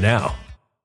now.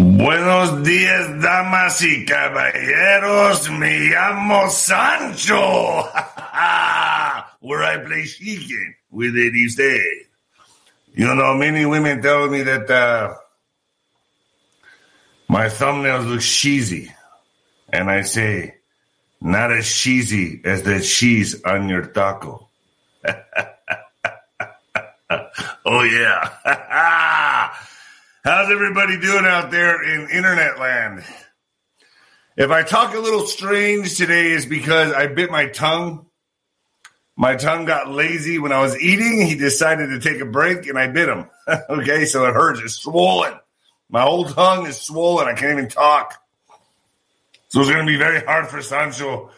Buenos días, damas y caballeros. Me llamo Sancho. Where I play chicken with Eddie Stay. You know, many women tell me that uh, my thumbnails look cheesy. And I say, not as cheesy as the cheese on your taco. oh, yeah. How's everybody doing out there in internet land? If I talk a little strange today, is because I bit my tongue. My tongue got lazy when I was eating. He decided to take a break and I bit him. okay, so it hurts. It's swollen. My whole tongue is swollen. I can't even talk. So it's going to be very hard for Sancho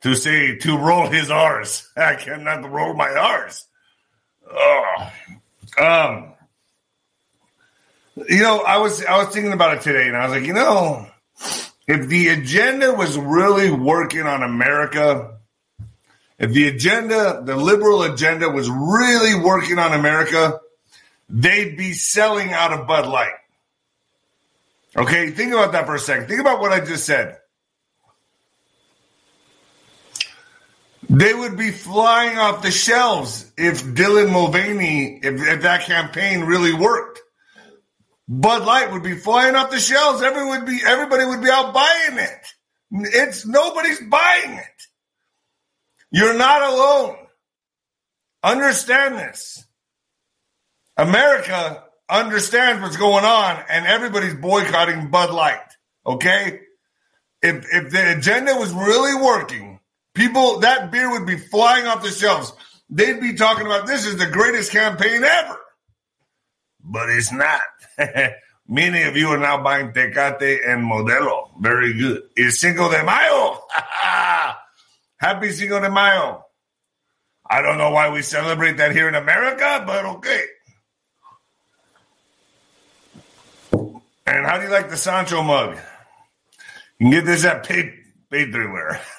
to say, to roll his R's. I cannot roll my R's. Oh. Um, you know, I was I was thinking about it today, and I was like, you know, if the agenda was really working on America, if the agenda, the liberal agenda, was really working on America, they'd be selling out of Bud Light. Okay, think about that for a second. Think about what I just said. They would be flying off the shelves if Dylan Mulvaney, if, if that campaign really worked. Bud Light would be flying off the shelves. Everyone would be, everybody would be out buying it. It's nobody's buying it. You're not alone. Understand this. America understands what's going on, and everybody's boycotting Bud Light. Okay, if if the agenda was really working, people that beer would be flying off the shelves. They'd be talking about this is the greatest campaign ever, but it's not. Many of you are now buying Tecate and Modelo. Very good. It's Cinco de Mayo. Happy Cinco de Mayo. I don't know why we celebrate that here in America, but okay. And how do you like the Sancho mug? You can get this at Pay- Patriotware.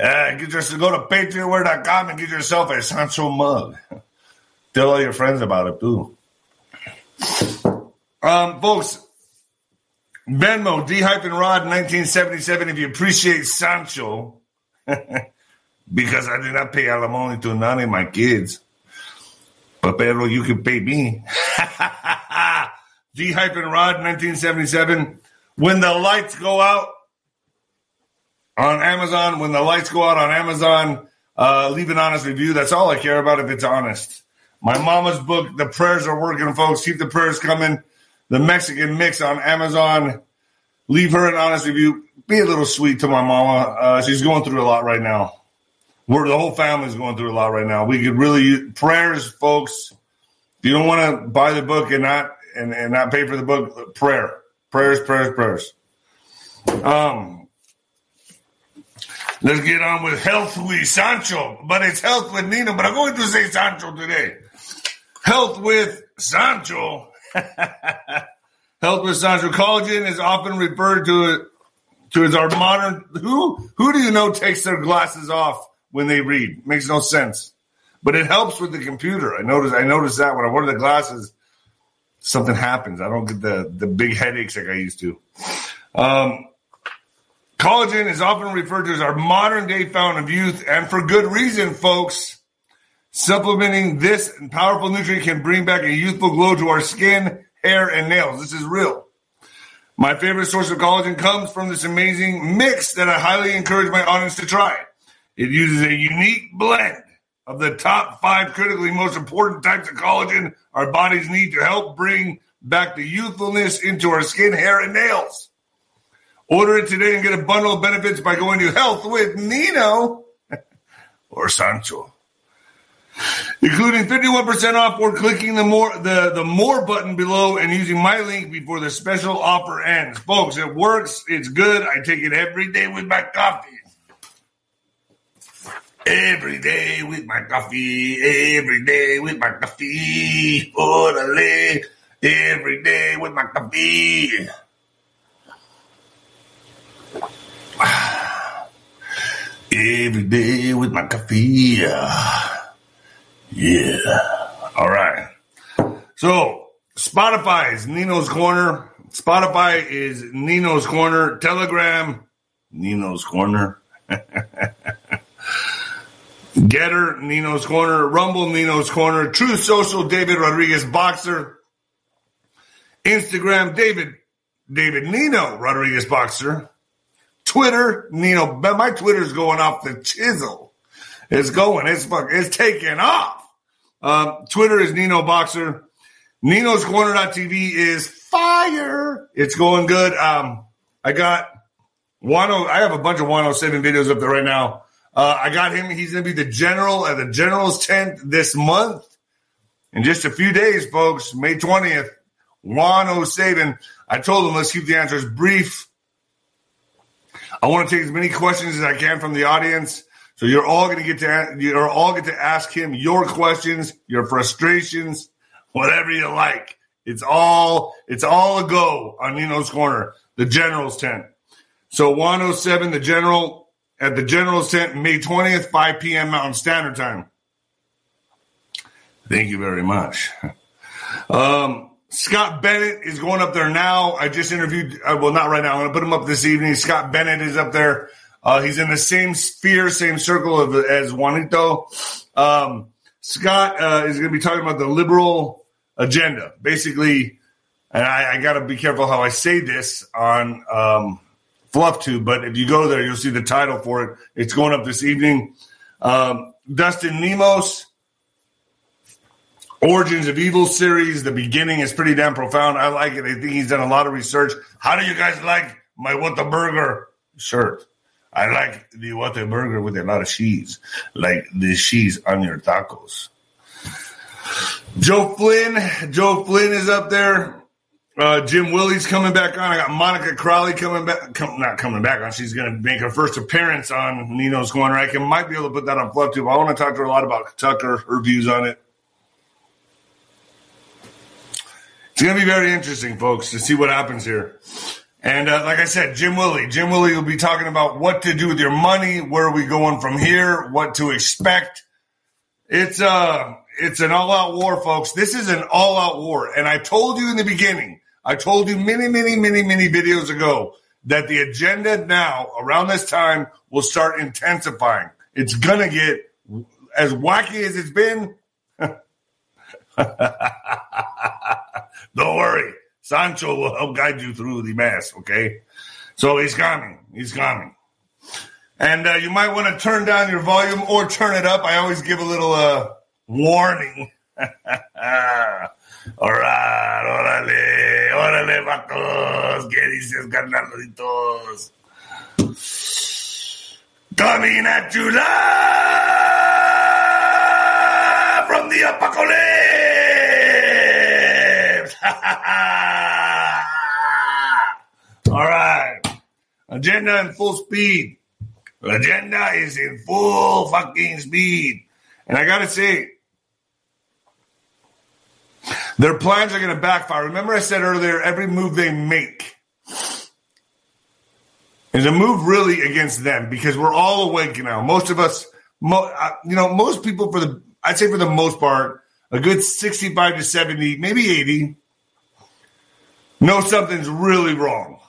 uh, get yourself, go to patriotware.com and get yourself a Sancho mug. Tell all your friends about it too. Um, folks, Venmo, D hyphen Rod 1977. If you appreciate Sancho, because I did not pay alimony to none of my kids. But pero you can pay me. G hyphen Rod 1977. When the lights go out on Amazon, when the lights go out on Amazon, uh, leave an honest review. That's all I care about if it's honest. My mama's book, The Prayers Are Working, folks. Keep the prayers coming. The Mexican Mix on Amazon. Leave her an honest review. Be a little sweet to my mama. Uh, she's going through a lot right now. We're the whole family's going through a lot right now. We could really use prayers, folks. If you don't want to buy the book and not and, and not pay for the book, prayer, prayers, prayers, prayers. Um, let's get on with health with Sancho, but it's health with Nino. But I'm going to say Sancho today. Health with Sancho. health with Sancho. Collagen is often referred to to as our modern. Who who do you know takes their glasses off when they read. Makes no sense. But it helps with the computer. I notice I noticed that when I wear the glasses, something happens. I don't get the, the big headaches like I used to. Um, collagen is often referred to as our modern day fountain of youth, and for good reason, folks. Supplementing this powerful nutrient can bring back a youthful glow to our skin, hair, and nails. This is real. My favorite source of collagen comes from this amazing mix that I highly encourage my audience to try. It uses a unique blend of the top five critically most important types of collagen our bodies need to help bring back the youthfulness into our skin, hair, and nails. Order it today and get a bundle of benefits by going to Health with Nino or Sancho. Including 51% off or clicking the more the, the more button below and using my link before the special offer ends. Folks, it works. It's good. I take it every day with my coffee. Every day with my coffee, every day with my coffee, orale, every day with my coffee. Every day with my coffee. Yeah. All right. So Spotify is Nino's Corner. Spotify is Nino's Corner. Telegram, Nino's Corner. Gettr, Nino's Corner. Rumble, Nino's Corner. Truth Social, David Rodriguez Boxer. Instagram, David, David Nino Rodriguez Boxer. Twitter, Nino. My Twitter's going off the chisel. It's going. It's fuck. It's taking off. Um, Twitter is Nino Boxer. Nino's Corner.tv is fire. It's going good. Um, I got one. I have a bunch of 107 videos up there right now. Uh, I got him. He's going to be the general at the general's tent this month. In just a few days, folks, May 20th, 107. I told him let's keep the answers brief. I want to take as many questions as I can from the audience. So you're all going to get to you're all get to ask him your questions, your frustrations, whatever you like. It's all it's all a go on Nino's corner, the General's tent. So 107, the General at the General's tent, May 20th, 5 p.m. Mountain Standard Time. Thank you very much. Um, Scott Bennett is going up there now. I just interviewed, uh, well, not right now. I'm going to put him up this evening. Scott Bennett is up there. Uh, he's in the same sphere, same circle of, as Juanito. Um, Scott uh, is going to be talking about the liberal agenda, basically. And I, I got to be careful how I say this on um, FluffTube, but if you go there, you'll see the title for it. It's going up this evening. Um, Dustin Nemos, Origins of Evil series. The beginning is pretty damn profound. I like it. I think he's done a lot of research. How do you guys like my What the Burger shirt? I like the Whataburger with a lot of cheese, like the cheese on your tacos. Joe Flynn, Joe Flynn is up there. Uh, Jim Willie's coming back on. I got Monica Crowley coming back, come, not coming back on. She's going to make her first appearance on Nino's Corner. I can might be able to put that on Fluff too. I want to talk to her a lot about Tucker, her views on it. It's going to be very interesting, folks, to see what happens here. And uh, like I said, Jim Willie, Jim Willie will be talking about what to do with your money, where are we going from here, what to expect. It's uh it's an all-out war, folks. This is an all-out war. And I told you in the beginning, I told you many, many, many, many videos ago that the agenda now around this time will start intensifying. It's gonna get as wacky as it's been. Don't worry. Sancho will help guide you through the mass, okay? So he's coming. He's coming. And uh, you might want to turn down your volume or turn it up. I always give a little uh, warning. All right, órale, órale, vatos. ¿Qué dices, carnalitos? Coming at you live from the apocalypse. All right. Agenda in full speed. Agenda is in full fucking speed. And I got to say, their plans are going to backfire. Remember, I said earlier, every move they make is a move really against them because we're all awake now. Most of us, mo- uh, you know, most people for the, I'd say for the most part, a good 65 to 70, maybe 80, know something's really wrong.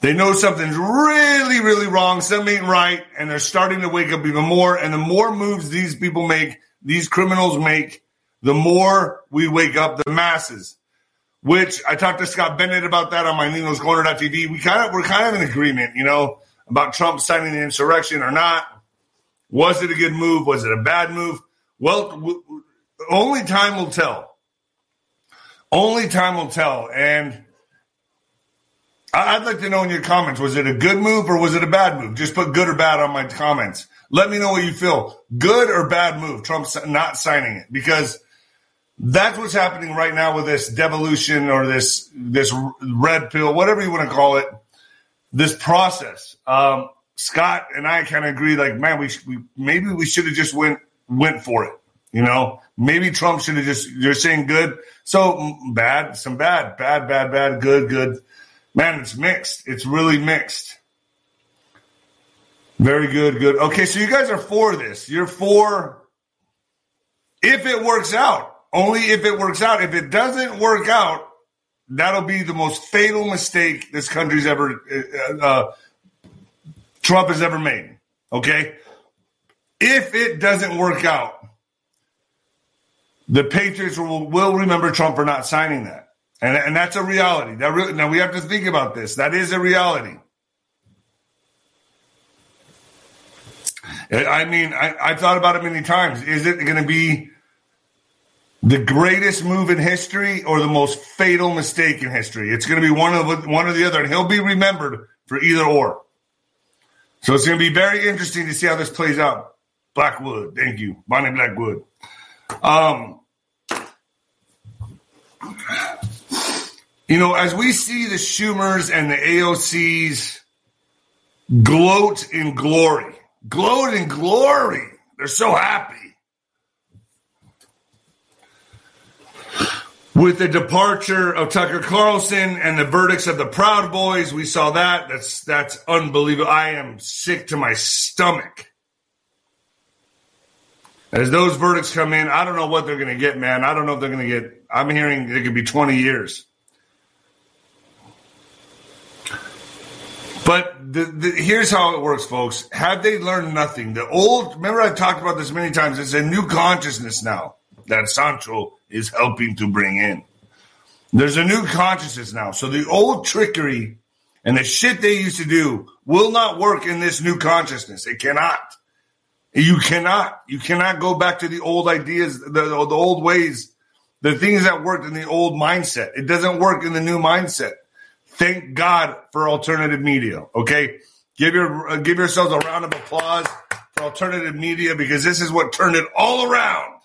They know something's really, really wrong. Something ain't right. And they're starting to wake up even more. And the more moves these people make, these criminals make, the more we wake up the masses. Which I talked to Scott Bennett about that on my Nino's Corner.tv. We kind of, we're kind of in agreement, you know, about Trump signing the insurrection or not. Was it a good move? Was it a bad move? Well, only time will tell. Only time will tell. And I'd like to know in your comments, was it a good move or was it a bad move? Just put good or bad on my comments. Let me know what you feel. Good or bad move, Trump not signing it because that's what's happening right now with this devolution or this this red pill, whatever you want to call it. This process. Um, Scott and I kind of agree. Like, man, we, we maybe we should have just went went for it. You know, maybe Trump should have just. You're saying good, so bad, some bad, bad, bad, bad, good, good. Man, it's mixed. It's really mixed. Very good, good. Okay, so you guys are for this. You're for if it works out. Only if it works out. If it doesn't work out, that'll be the most fatal mistake this country's ever uh, uh, Trump has ever made. Okay, if it doesn't work out, the Patriots will, will remember Trump for not signing that, and and that's a reality. That re- now we have to think about this. That is a reality. I mean, I, I've thought about it many times. Is it going to be the greatest move in history or the most fatal mistake in history? It's going to be one of one or the other, and he'll be remembered for either or. So it's going to be very interesting to see how this plays out. Blackwood, thank you, Bonnie Blackwood. Um, you know, as we see the Schumers and the AOCs gloat in glory, gloat in glory. They're so happy. With the departure of Tucker Carlson and the verdicts of the Proud Boys, we saw that. That's that's unbelievable. I am sick to my stomach. As those verdicts come in, I don't know what they're going to get, man. I don't know if they're going to get. I'm hearing it could be 20 years. But the, the, here's how it works, folks. Have they learned nothing? The old, remember I've talked about this many times. It's a new consciousness now that Sancho is helping to bring in. There's a new consciousness now. So the old trickery and the shit they used to do will not work in this new consciousness. It cannot. You cannot. You cannot go back to the old ideas, the, the old ways, the things that worked in the old mindset. It doesn't work in the new mindset. Thank God for alternative media. Okay, give your uh, give yourselves a round of applause for alternative media because this is what turned it all around.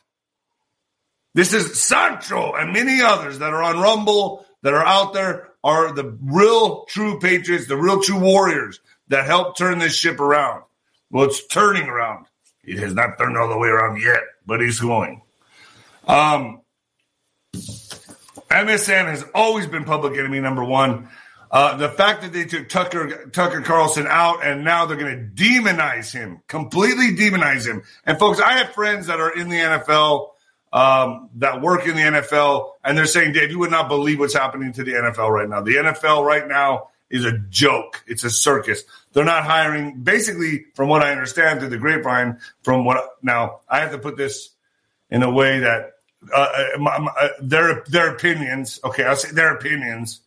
This is Sancho and many others that are on Rumble that are out there are the real true patriots, the real true warriors that help turn this ship around. Well, it's turning around. It has not turned all the way around yet, but it's going. Um, MSN has always been public enemy number one. Uh, the fact that they took Tucker Tucker Carlson out and now they're going to demonize him, completely demonize him. And folks, I have friends that are in the NFL um, that work in the NFL, and they're saying, Dave, you would not believe what's happening to the NFL right now. The NFL right now is a joke. It's a circus. They're not hiring. Basically, from what I understand through the grapevine, from what now I have to put this in a way that uh, uh my, my, uh, their their opinions. Okay, I'll say their opinions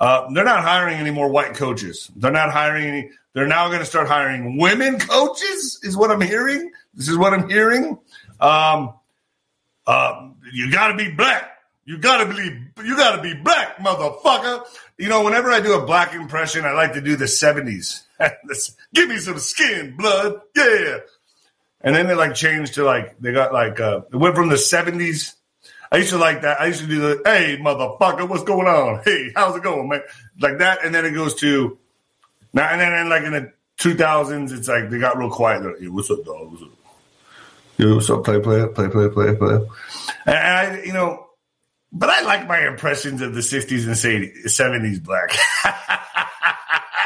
uh, they're not hiring any more white coaches. They're not hiring any. They're now going to start hiring women coaches. Is what I'm hearing. This is what I'm hearing. Um, uh, you got to be black. You got to be. You got to be black, motherfucker. You know, whenever I do a black impression, I like to do the '70s. Give me some skin, blood, yeah. And then they like changed to like they got like uh, it went from the '70s I used to like that. I used to do the, hey, motherfucker, what's going on? Hey, how's it going, man? Like that. And then it goes to, now, and then like in the 2000s, it's like they got real quiet. Like, hey, what's up, dog? What's up? Yo, what's up? Play, play, play, play, play, play. And I, you know, but I like my impressions of the 60s and 70s black.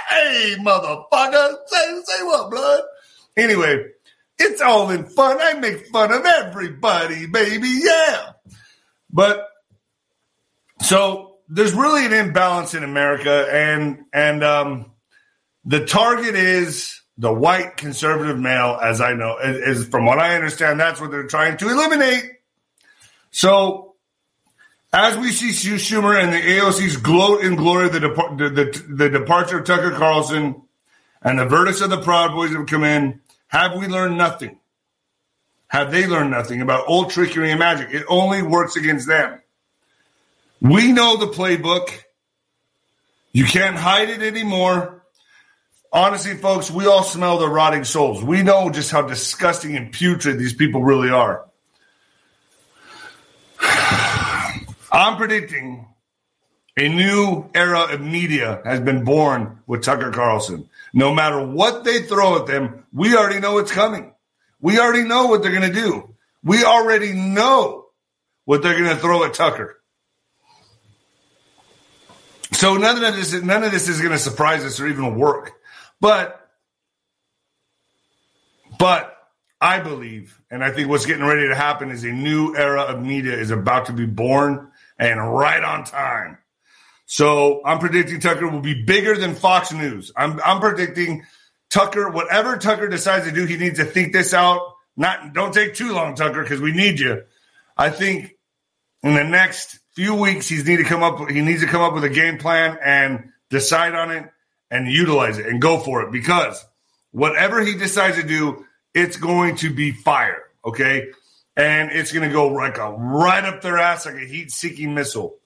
hey, motherfucker, say, say what, blood? Anyway, it's all in fun. I make fun of everybody, baby. Yeah. But so there's really an imbalance in America, and and um, the target is the white conservative male, as I know, is, is from what I understand, that's what they're trying to eliminate. So as we see Schumer and the AOC's gloat in glory of the, the, the, the, departure of Tucker Carlson and the verdicts of the Proud Boys have come in, have we learned nothing? Have they learned nothing about old trickery and magic? It only works against them. We know the playbook. You can't hide it anymore. honestly, folks, we all smell the rotting souls. We know just how disgusting and putrid these people really are. I'm predicting a new era of media has been born with Tucker Carlson. No matter what they throw at them, we already know it's coming. We already know what they're going to do. We already know what they're going to throw at Tucker. So none of this, none of this is going to surprise us or even work. But, but I believe, and I think what's getting ready to happen is a new era of media is about to be born and right on time. So I'm predicting Tucker will be bigger than Fox News. I'm, I'm predicting Tucker, whatever Tucker decides to do, he needs to think this out. Not, don't take too long, Tucker, because we need you. I think in the next few weeks, he's need to come up. He needs to come up with a game plan and decide on it and utilize it and go for it because whatever he decides to do, it's going to be fire. Okay, and it's going to go like a right up their ass like a heat-seeking missile.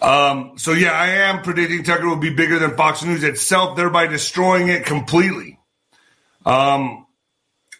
Um, so yeah, I am predicting Tucker will be bigger than Fox News itself, thereby destroying it completely. Um,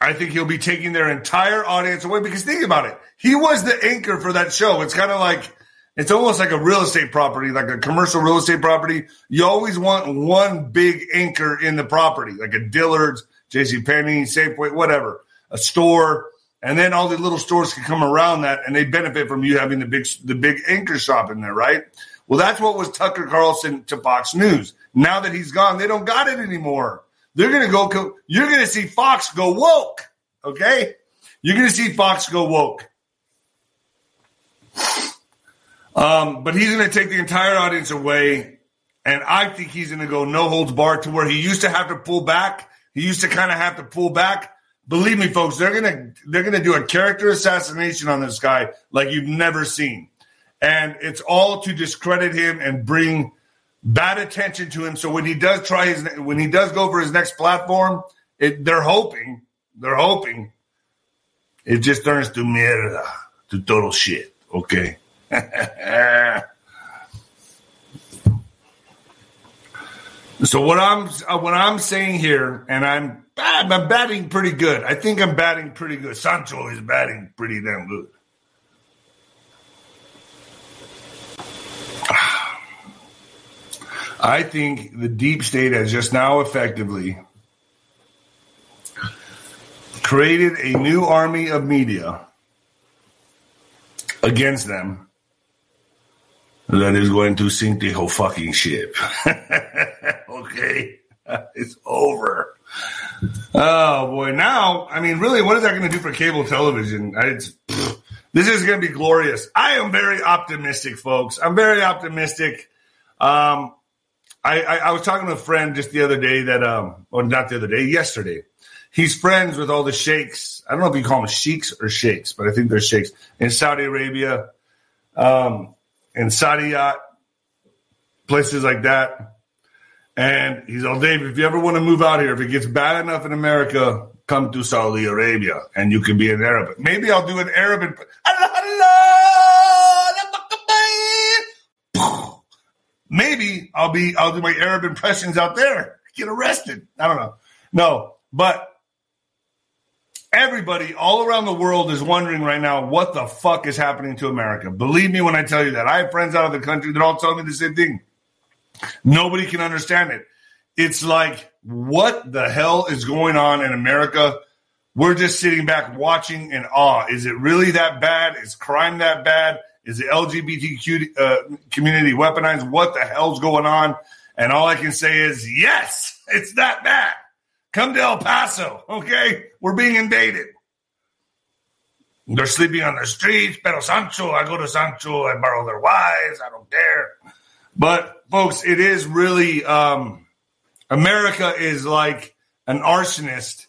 I think he'll be taking their entire audience away because think about it. He was the anchor for that show. It's kind of like, it's almost like a real estate property, like a commercial real estate property. You always want one big anchor in the property, like a Dillard's, JC Penney, Safeway, whatever, a store. And then all the little stores can come around that and they benefit from you having the big, the big anchor shop in there, right? Well, that's what was Tucker Carlson to Fox News. Now that he's gone, they don't got it anymore. They're to go, you're to see Fox go woke. Okay. You're to see Fox go woke. Um, but he's going to take the entire audience away. And I think he's going to go no holds barred to where he used to have to pull back. He used to kind of have to pull back. Believe me, folks, they're to, they're to do a character assassination on this guy like you've never seen. And it's all to discredit him and bring bad attention to him. So when he does try his, when he does go for his next platform, it, they're hoping, they're hoping it just turns to mierda, to total shit. Okay. so what I'm what I'm saying here, and I'm I'm batting pretty good. I think I'm batting pretty good. Sancho is batting pretty damn good. I think the deep state has just now effectively created a new army of media against them that is going to sink the whole fucking ship. okay, it's over. Oh boy! Now, I mean, really, what is that going to do for cable television? This is going to be glorious. I am very optimistic, folks. I'm very optimistic. Um, I, I, I, was talking to a friend just the other day that, um, or not the other day, yesterday. He's friends with all the sheikhs. I don't know if you call them sheikhs or sheikhs, but I think they're sheikhs in Saudi Arabia, um, in Saudiyat, places like that. And he's all, Dave, if you ever want to move out here, if it gets bad enough in America, come to Saudi Arabia and you can be an Arab. Maybe I'll do an Arab. In, maybe I'll be I'll do my Arab impressions out there. Get arrested. I don't know. No, but everybody all around the world is wondering right now what the fuck is happening to America. Believe me when I tell you that. I have friends out of the country that all tell me the same thing. Nobody can understand it. It's like, what the hell is going on in America? We're just sitting back watching in awe. Is it really that bad? Is crime that bad? Is the LGBTQ uh, community weaponized? What the hell's going on? And all I can say is, yes, it's that bad. Come to El Paso, okay? We're being invaded. They're sleeping on the streets. Pero Sancho, I go to Sancho, I borrow their wives, I don't care. But folks, it is really um, America is like an arsonist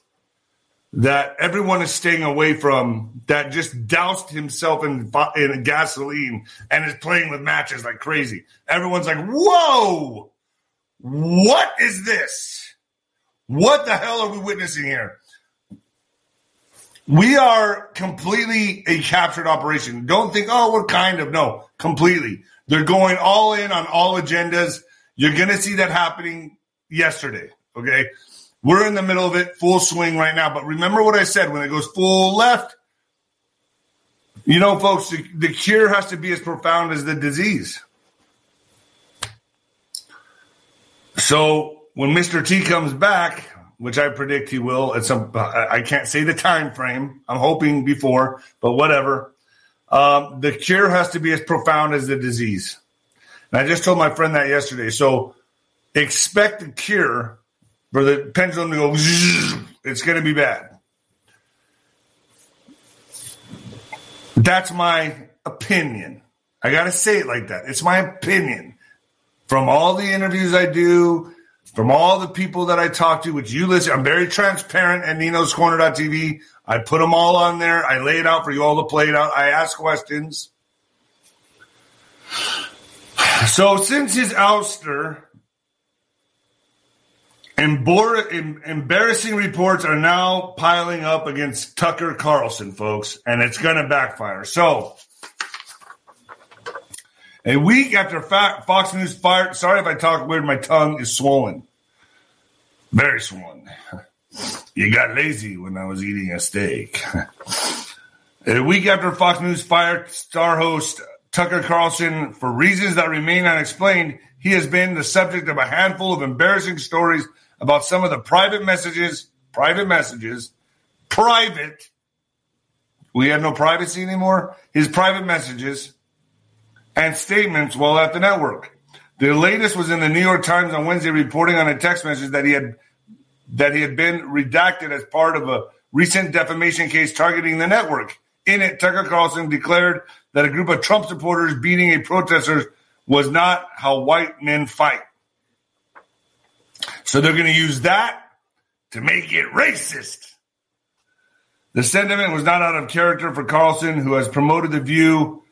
that everyone is staying away from that just doused himself in, in gasoline and is playing with matches like crazy. Everyone's like, whoa, what is this? What the hell are we witnessing here? We are completely a captured operation. Don't think, oh, we're kind of. No, completely. They're going all in on all agendas. You're going to see that happening yesterday. Okay. We're in the middle of it, full swing right now. But remember what I said when it goes full left, you know, folks, the, the cure has to be as profound as the disease. So when Mr. T comes back, which I predict he will at some, I can't say the time frame. I'm hoping before, but whatever. Um, the cure has to be as profound as the disease. And I just told my friend that yesterday. So expect the cure for the pendulum to go. It's going to be bad. That's my opinion. I got to say it like that. It's my opinion. From all the interviews I do, from all the people that I talk to, which you listen, I'm very transparent at Nino's Corner.tv. I put them all on there. I lay it out for you all to play it out. I ask questions. So since his ouster, embarrassing reports are now piling up against Tucker Carlson, folks, and it's going to backfire. So, a week after Fox News fired, sorry if I talk weird, my tongue is swollen. Very swollen. You got lazy when I was eating a steak. a week after Fox News fired star host Tucker Carlson for reasons that remain unexplained, he has been the subject of a handful of embarrassing stories about some of the private messages, private messages, private. We have no privacy anymore. His private messages and statements while at the network. The latest was in the New York Times on Wednesday, reporting on a text message that he had that he had been redacted as part of a recent defamation case targeting the network. In it, Tucker Carlson declared that a group of Trump supporters beating a protester was not how white men fight. So they're going to use that to make it racist. The sentiment was not out of character for Carlson, who has promoted the view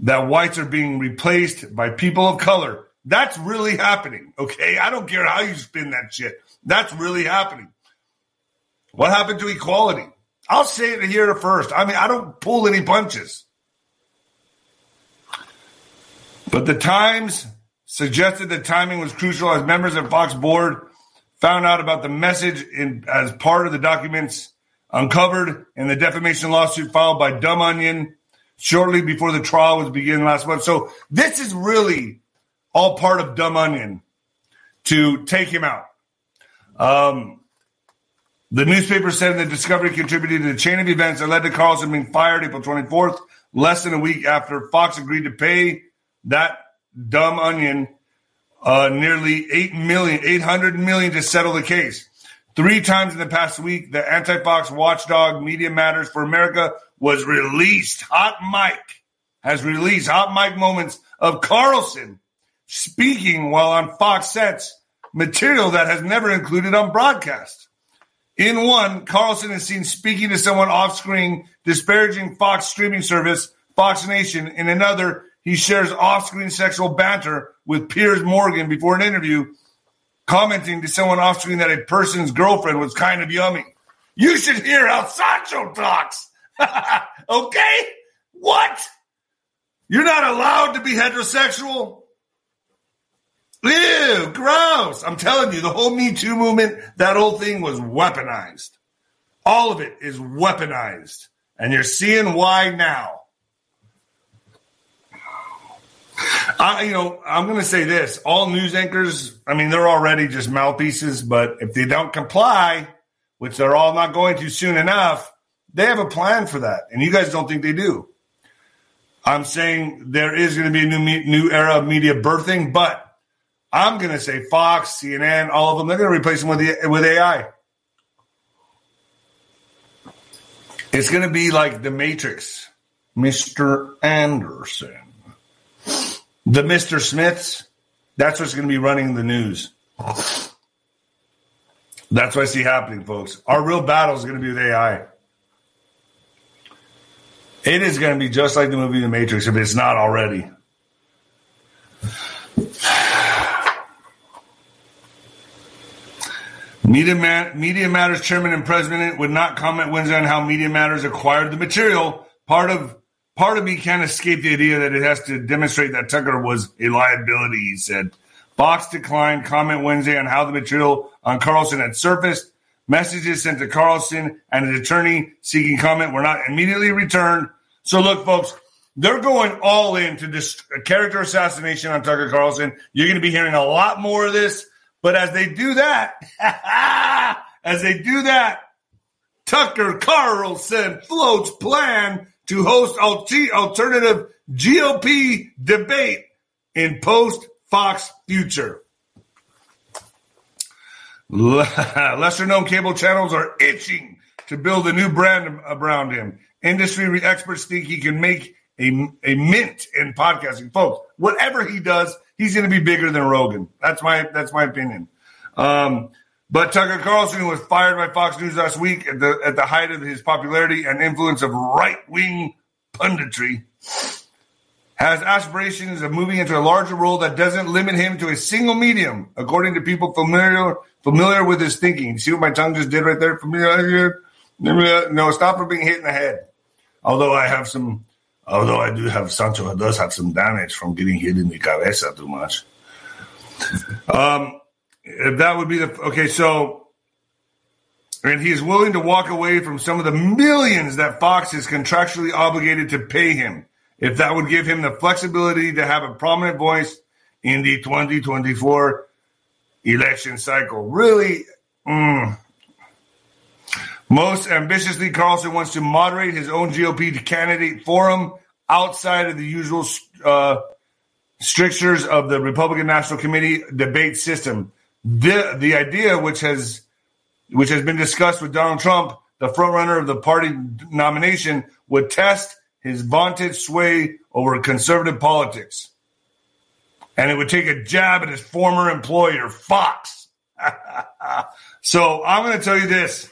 that whites are being replaced by people of color. That's really happening. Okay. I don't care how you spin that shit. That's really happening. What happened to equality? I'll say it here first. I mean, I don't pull any punches. But the Times suggested that timing was crucial as members of Fox board found out about the message in, as part of the documents uncovered in the defamation lawsuit filed by Dumb Onion shortly before the trial was beginning last month. So this is really all part of Dumb Onion to take him out. Um, the newspaper said the discovery contributed to the chain of events that led to Carlson being fired April 24th, less than a week after Fox agreed to pay that dumb onion uh, nearly eight million, eight hundred million to settle the case. Three times in the past week, the anti-Fox watchdog Media Matters for America was released. Hot Mike has released hot Mike moments of Carlson speaking while on Fox sets, material that has never included on broadcast. In one, Carlson is seen speaking to someone off screen, disparaging Fox streaming service, Fox Nation. In another, he shares off screen sexual banter with Piers Morgan before an interview, commenting to someone off screen that a person's girlfriend was kind of yummy. You should hear how Sancho talks. okay? What? You're not allowed to be heterosexual? Ew, gross. I'm telling you, the whole Me Too movement, that whole thing was weaponized. All of it is weaponized. And you're seeing why now. I, you know, I'm going to say this: all news anchors, I mean, they're already just mouthpieces, but if they don't comply, which they're all not going to soon enough, they have a plan for that, and you guys don't think they do. I'm saying there is going to be a new new era of media birthing, but I'm going to say Fox, CNN, all of them, they're going to replace them with the, with AI. It's going to be like the Matrix, Mr. Anderson. The Mr. Smiths, that's what's going to be running the news. That's what I see happening, folks. Our real battle is going to be with AI. It is going to be just like the movie The Matrix if it's not already. Media, Media Matters chairman and president would not comment Wednesday on how Media Matters acquired the material. Part of part of me can't escape the idea that it has to demonstrate that Tucker was a liability, he said. Fox declined comment Wednesday on how the material on Carlson had surfaced. Messages sent to Carlson and his attorney seeking comment were not immediately returned. So, look, folks, they're going all in to this character assassination on Tucker Carlson. You're going to be hearing a lot more of this. But as they do that, as they do that, Tucker Carlson floats plan to host alternative GOP debate in post Fox future. Lesser known cable channels are itching to build a new brand around him. Industry experts think he can make a, a mint in podcasting. Folks, whatever he does, he's going to be bigger than Rogan. That's my that's my opinion. Um, but Tucker Carlson was fired by Fox News last week at the at the height of his popularity and influence of right wing punditry. Has aspirations of moving into a larger role that doesn't limit him to a single medium, according to people familiar familiar with his thinking. See what my tongue just did right there? Familiar? No, stop from being hit in the head. Although I have some, although I do have Sancho does have some damage from getting hit in the cabeza too much. Um, that would be the okay. So, and he is willing to walk away from some of the millions that Fox is contractually obligated to pay him if that would give him the flexibility to have a prominent voice in the 2024 election cycle. Really, mm. Most ambitiously, Carlson wants to moderate his own GOP candidate forum outside of the usual uh, strictures of the Republican National Committee debate system. The the idea, which has which has been discussed with Donald Trump, the frontrunner of the party nomination, would test his vaunted sway over conservative politics and it would take a jab at his former employer, Fox. so I'm going to tell you this.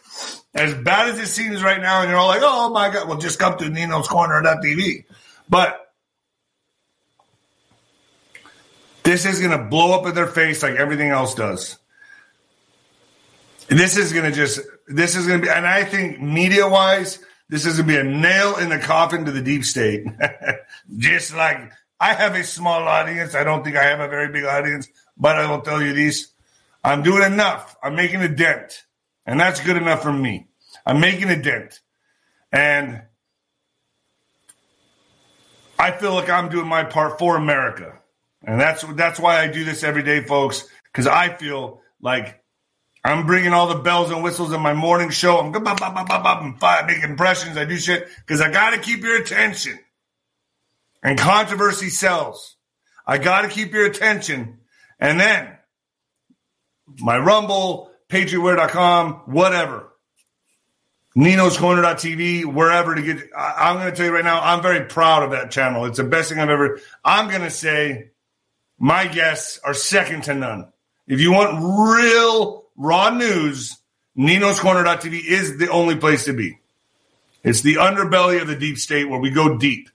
As bad as it seems right now, and you're all like, oh my God, well, just come to Nino's Corner.tv. But this is going to blow up in their face like everything else does. This is going to just, this is going to be, and I think media wise, this is going to be a nail in the coffin to the deep state. just like I have a small audience. I don't think I have a very big audience, but I will tell you this. I'm doing enough. I'm making a dent. And that's good enough for me. I'm making a dent. And I feel like I'm doing my part for America. And that's that's why I do this every day, folks, because I feel like I'm bringing all the bells and whistles in my morning show. I'm making impressions. I do shit because I got to keep your attention and controversy sells. I got to keep your attention. And then my Rumble, PatriotWare.com, whatever. Nino's Corner.tv, wherever to get. I, am going to tell you right now, I'm very proud of that channel. It's the best thing I've ever. I'm going to say my guests are second to none. If you want real raw news, Nino's Corner.tv is the only place to be. It's the underbelly of the deep state where we go deep.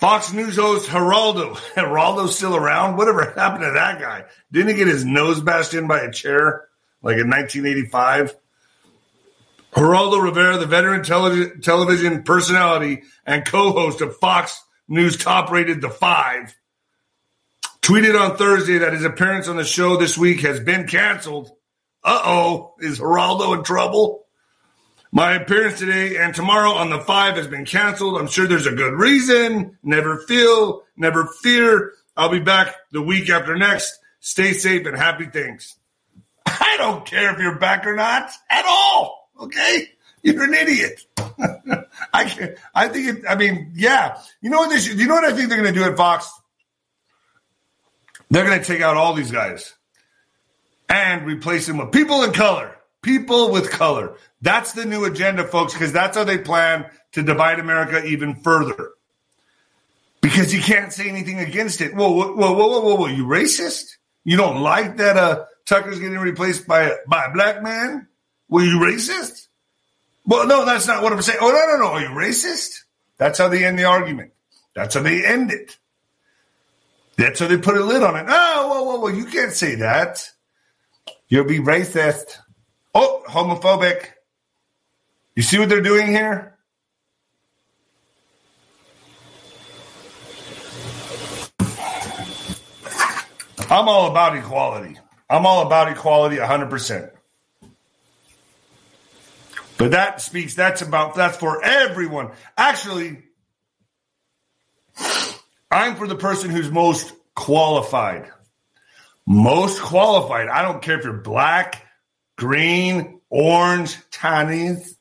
Fox News host Geraldo. Geraldo's still around? Whatever happened to that guy? Didn't he get his nose bashed in by a chair like in 1985? Geraldo Rivera, the veteran tele- television personality and co-host of Fox News top rated The Five, tweeted on Thursday that his appearance on the show this week has been canceled. Uh-oh, is Geraldo in trouble? My appearance today and tomorrow on the five has been canceled. I'm sure there's a good reason. Never feel, never fear. I'll be back the week after next. Stay safe and happy things. I don't care if you're back or not at all. Okay. You're an idiot. I can I think it, I mean, yeah. You know what this, you know what I think they're going to do at Fox? They're going to take out all these guys and replace them with people in color. People with color. That's the new agenda, folks, because that's how they plan to divide America even further. Because you can't say anything against it. Whoa, whoa, whoa, whoa, whoa, whoa, you racist? You don't like that uh, Tucker's getting replaced by by a black man? Were you racist? Well, no, that's not what I'm saying. Oh, no, no, no. Are you racist? That's how they end the argument. That's how they end it. That's how they put a lid on it. Oh, whoa, whoa, whoa. You can't say that. You'll be racist. Oh, homophobic. You see what they're doing here? I'm all about equality. I'm all about equality 100%. But that speaks, that's about, that's for everyone. Actually, I'm for the person who's most qualified. Most qualified. I don't care if you're black, green, orange, Chinese.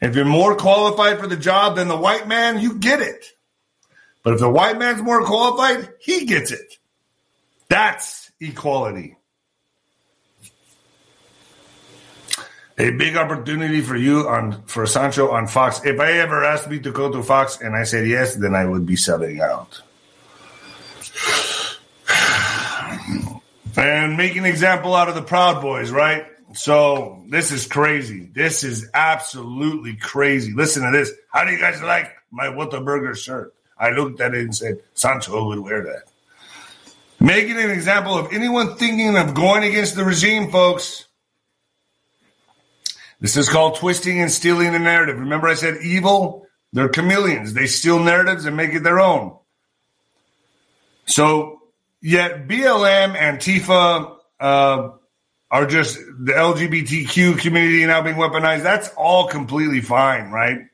If you're more qualified for the job than the white man, you get it. But if the white man's more qualified, he gets it. That's equality. A big opportunity for you on for Sancho on Fox. If I ever asked me to go to Fox and I said yes, then I would be selling out. And make an example out of the Proud Boys, right? So this is crazy. This is absolutely crazy. Listen to this. How do you guys like my Whataburger shirt? I looked at it and said, Sancho would wear that. Making an example of anyone thinking of going against the regime, folks. This is called twisting and stealing the narrative. Remember, I said evil? They're chameleons. They steal narratives and make it their own. So, yet BLM, Antifa, uh, are just the LGBTQ community now being weaponized. That's all completely fine, right?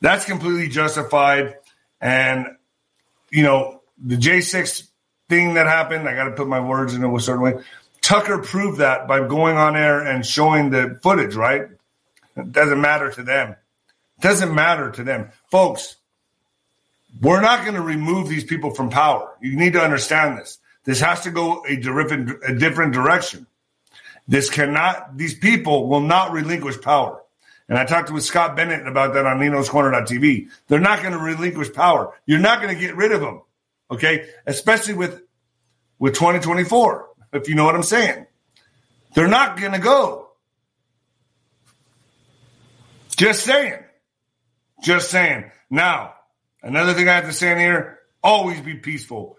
That's completely justified. And, you know, the J6 thing that happened, I got to put my words in a certain way. Tucker proved that by going on air and showing the footage, right? It doesn't matter to them. It doesn't matter to them. Folks, we're not going to remove these people from power. You need to understand this. This has to go a different, a different direction. This cannot, these people will not relinquish power. And I talked with Scott Bennett about that on Nino's Corner.tv. They're not going to relinquish power. You're not going to get rid of them. Okay. Especially with, with 2024, if you know what I'm saying. They're not going to go. Just saying. Just saying. Now, another thing I have to say in here always be peaceful.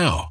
now.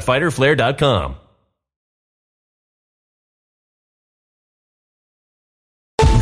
www.fighterflare.com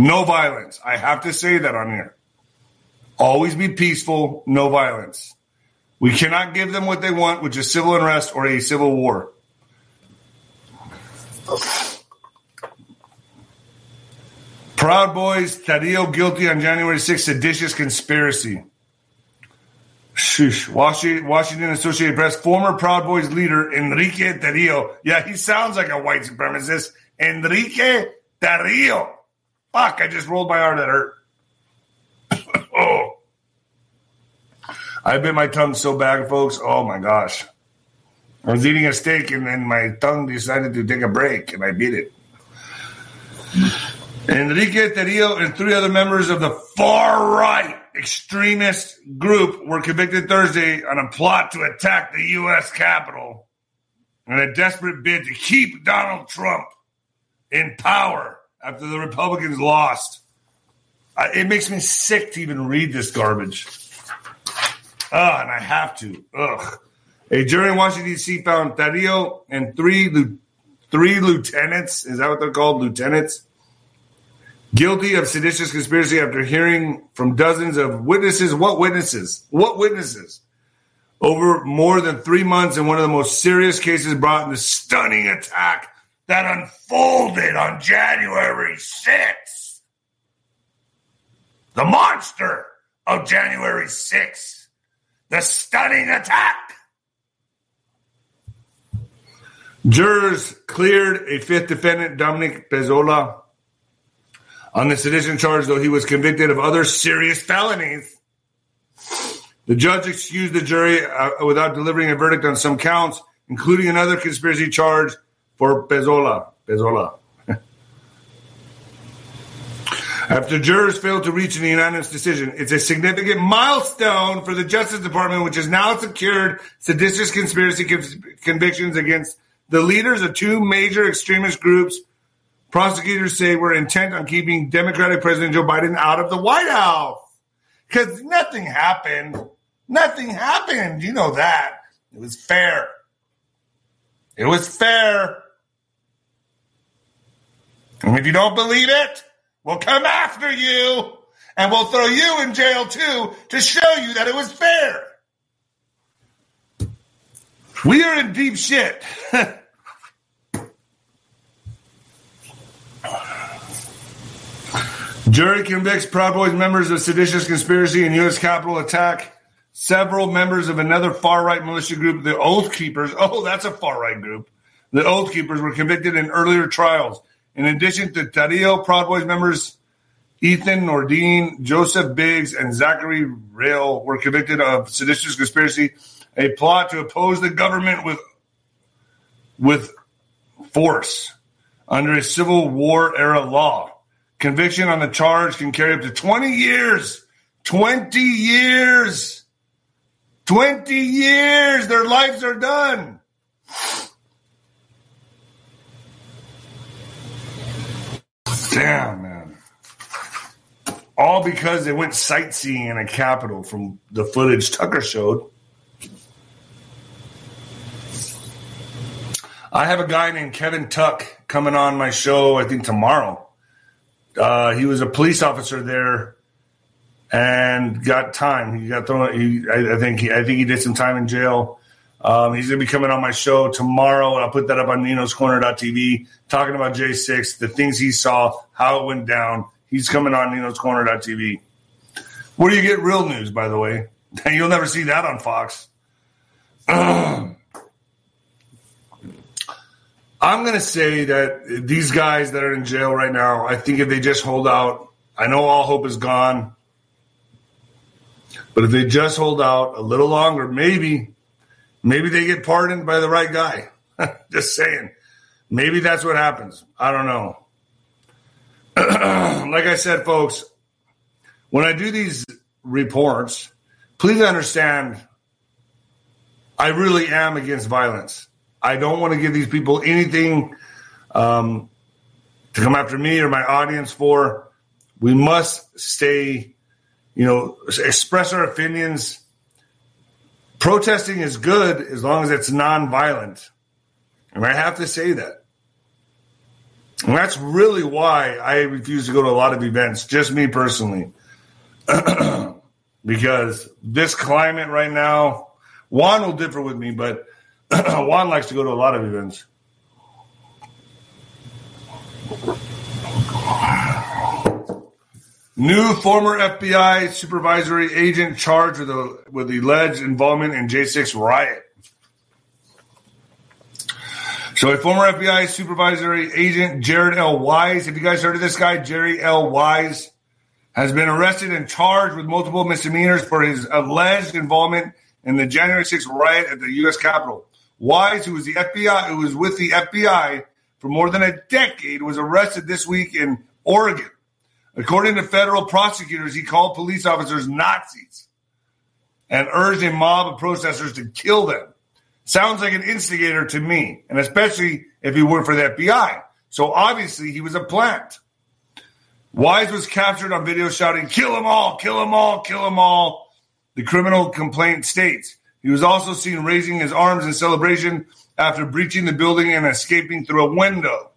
No violence. I have to say that on here. Always be peaceful, no violence. We cannot give them what they want, which is civil unrest or a civil war. Proud Boys, Tarrio guilty on January 6th, seditious conspiracy. Shush. Washington, Washington Associated Press, former Proud Boys leader Enrique Tarrio. Yeah, he sounds like a white supremacist. Enrique Tarrio. Fuck, I just rolled my R that hurt. oh. I bit my tongue so bad, folks. Oh my gosh. I was eating a steak and then my tongue decided to take a break and I bit it. Enrique Tarrio and three other members of the far right extremist group were convicted Thursday on a plot to attack the U.S. Capitol in a desperate bid to keep Donald Trump in power after the Republicans lost. it makes me sick to even read this garbage. Ah, and I have to. Ugh. A jury in Washington D.C. found Tarrio and three three lieutenants. Is that what they're called? Lieutenants guilty of seditious conspiracy after hearing from dozens of witnesses. What witnesses? What witnesses? Over more than three months in one of the most serious cases brought in the stunning attack that unfolded on January 6th. The monster of January 6th. The stunning attack. Jurors cleared a fifth defendant, Dominic Pezzola, on the sedition charge, though he was convicted of other serious felonies. The judge excused the jury uh, without delivering a verdict on some counts, including another conspiracy charge for Pezzola. Pezzola. After jurors failed to reach an unanimous decision, it's a significant milestone for the Justice Department, which has now secured seditious conspiracy convictions against the leaders of two major extremist groups Prosecutors say we're intent on keeping Democratic President Joe Biden out of the White House because nothing happened. Nothing happened. You know that. It was fair. It was fair. And if you don't believe it, we'll come after you and we'll throw you in jail too to show you that it was fair. We are in deep shit. Jury convicts Proud Boys members of seditious conspiracy and U.S. Capitol attack. Several members of another far right militia group, the Oath Keepers. Oh, that's a far right group. The Oath Keepers were convicted in earlier trials. In addition to Tarrio, Proud Boys members Ethan Nordean, Joseph Biggs, and Zachary Rehl were convicted of seditious conspiracy, a plot to oppose the government with with force under a Civil War era law. Conviction on the charge can carry up to 20 years. 20 years. 20 years. Their lives are done. Damn, man. All because they went sightseeing in a capital from the footage Tucker showed. I have a guy named Kevin Tuck coming on my show, I think tomorrow. Uh, he was a police officer there and got time. He got thrown. He, I, I, think he, I think he did some time in jail. Um, he's going to be coming on my show tomorrow. I'll put that up on Nino's Corner.tv, talking about J6, the things he saw, how it went down. He's coming on Nino's Corner.tv. Where do you get real news, by the way? You'll never see that on Fox. I'm going to say that these guys that are in jail right now, I think if they just hold out, I know all hope is gone, but if they just hold out a little longer, maybe, maybe they get pardoned by the right guy. Just saying. Maybe that's what happens. I don't know. like I said, folks, when I do these reports, please understand I really am against violence. I don't want to give these people anything um, to come after me or my audience for. We must stay, you know, express our opinions. Protesting is good as long as it's nonviolent. And I have to say that. And that's really why I refuse to go to a lot of events, just me personally. because this climate right now, Juan will differ with me, but Juan likes to go to a lot of events. New former FBI supervisory agent charged with, a, with alleged involvement in J6 riot. So, a former FBI supervisory agent, Jared L. Wise, have you guys heard of this guy? Jerry L. Wise has been arrested and charged with multiple misdemeanors for his alleged involvement in the January 6th riot at the U.S. Capitol. Wise, who was the FBI, who was with the FBI for more than a decade, was arrested this week in Oregon. According to federal prosecutors, he called police officers Nazis and urged a mob of protesters to kill them. Sounds like an instigator to me, and especially if he worked for the FBI. So obviously he was a plant. Wise was captured on video shouting, kill them all, kill them all, kill them all. The criminal complaint states. He was also seen raising his arms in celebration after breaching the building and escaping through a window.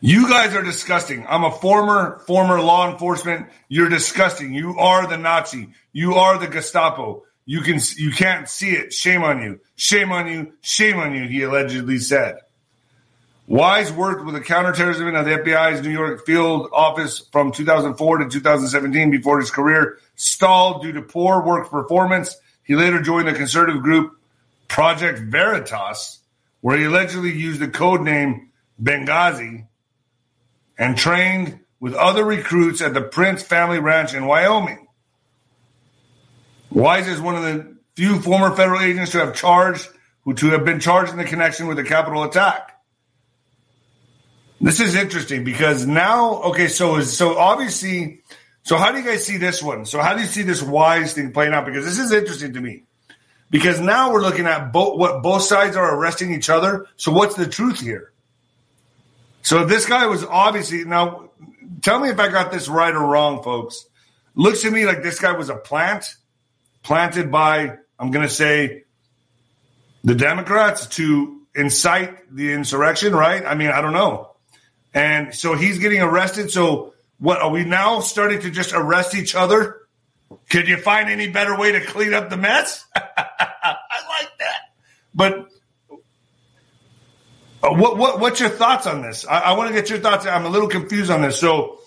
You guys are disgusting. I'm a former, former law enforcement. You're disgusting. You are the Nazi. You are the Gestapo. You can you can't see it. Shame on you. Shame on you. Shame on you. He allegedly said. Wise worked with the counterterrorism of the FBI's New York field office from 2004 to 2017 before his career stalled due to poor work performance. He later joined the conservative group Project Veritas, where he allegedly used the code name Benghazi and trained with other recruits at the Prince Family Ranch in Wyoming. Wise is one of the few former federal agents to have charged, who to have been charged in the connection with the Capitol attack. This is interesting because now, okay, so is so obviously, so how do you guys see this one? So how do you see this Wise thing playing out? Because this is interesting to me. Because now we're looking at both what both sides are arresting each other. So what's the truth here? So this guy was obviously now. Tell me if I got this right or wrong, folks. Looks to me like this guy was a plant planted by, I'm going to say, the Democrats to incite the insurrection, right? I mean, I don't know. And so he's getting arrested. So what are we now starting to just arrest each other? Could you find any better way to clean up the mess? I like that. But uh, what, what what's your thoughts on this? I, I want to get your thoughts. I'm a little confused on this. So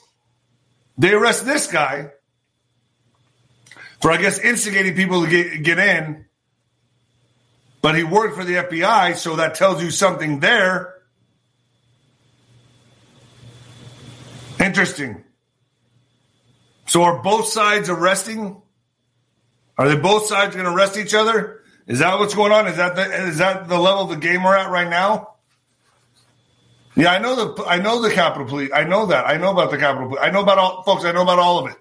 they arrest this guy for I guess instigating people to get, get in. But he worked for the FBI, so that tells you something there. Interesting. So are both sides arresting? Are they both sides going to arrest each other? Is that what's going on? Is that the, is that the level of the game we're at right now? Yeah, I know the I know the Capitol Police. I know that. I know about the Capitol Police. I know about all folks. I know about all of it.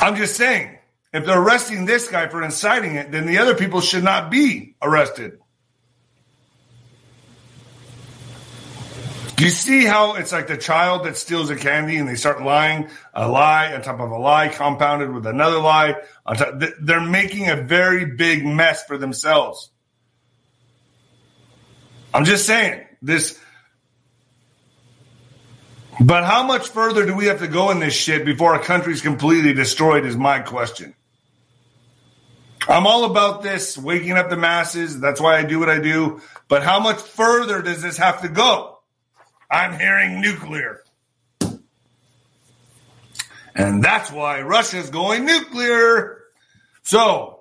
I'm just saying, if they're arresting this guy for inciting it, then the other people should not be arrested. You see how it's like the child that steals a candy and they start lying, a lie on top of a lie, compounded with another lie? On top, they're making a very big mess for themselves. I'm just saying this but how much further do we have to go in this shit before our country's completely destroyed? Is my question. I'm all about this, waking up the masses. That's why I do what I do. But how much further does this have to go? I'm hearing nuclear. And that's why Russia's going nuclear. So,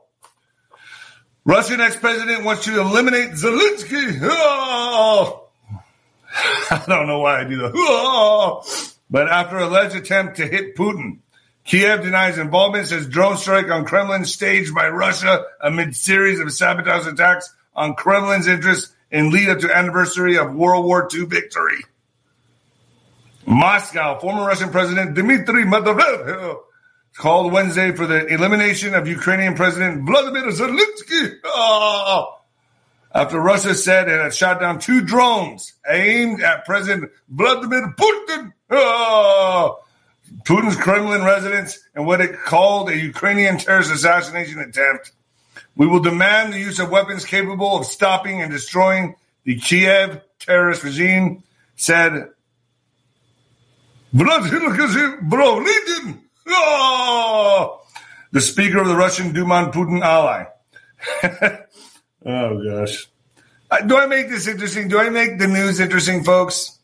Russian ex president wants to eliminate Zelensky. Oh! I don't know why I do that. But after alleged attempt to hit Putin, Kiev denies involvement, says drone strike on Kremlin staged by Russia amid series of sabotage attacks on Kremlin's interests in lead up to anniversary of World War II victory. Moscow, former Russian President Dmitry Medvedev called Wednesday for the elimination of Ukrainian President Vladimir Zelensky. Oh, after Russia said it had shot down two drones aimed at President Vladimir Putin. Oh, Putin's Kremlin residence and what it called a Ukrainian terrorist assassination attempt. We will demand the use of weapons capable of stopping and destroying the Kiev terrorist regime, said Vladimir Volodin, oh, the speaker of the Russian Duma Putin ally. oh, gosh. Uh, do I make this interesting? Do I make the news interesting, folks?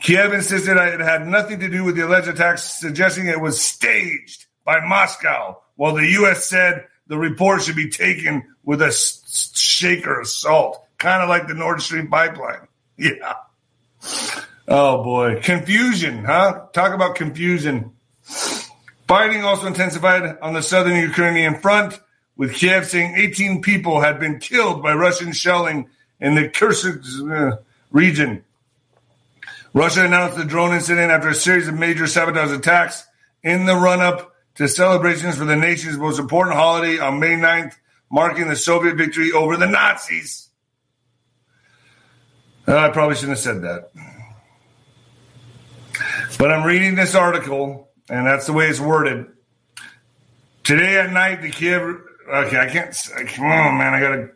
Kiev insisted it had nothing to do with the alleged attacks, suggesting it was staged by Moscow, while the U.S. said the report should be taken with a shaker of salt, kind of like the Nord Stream pipeline. Yeah. Oh boy, confusion, huh? Talk about confusion. Fighting also intensified on the southern Ukrainian front, with Kiev saying 18 people had been killed by Russian shelling in the Kherson uh, region. Russia announced the drone incident after a series of major sabotage attacks in the run up to celebrations for the nation's most important holiday on May 9th, marking the Soviet victory over the Nazis. Uh, I probably shouldn't have said that. But I'm reading this article, and that's the way it's worded. Today at night, the Kiev. Okay, I can't. Come on, man. I gotta.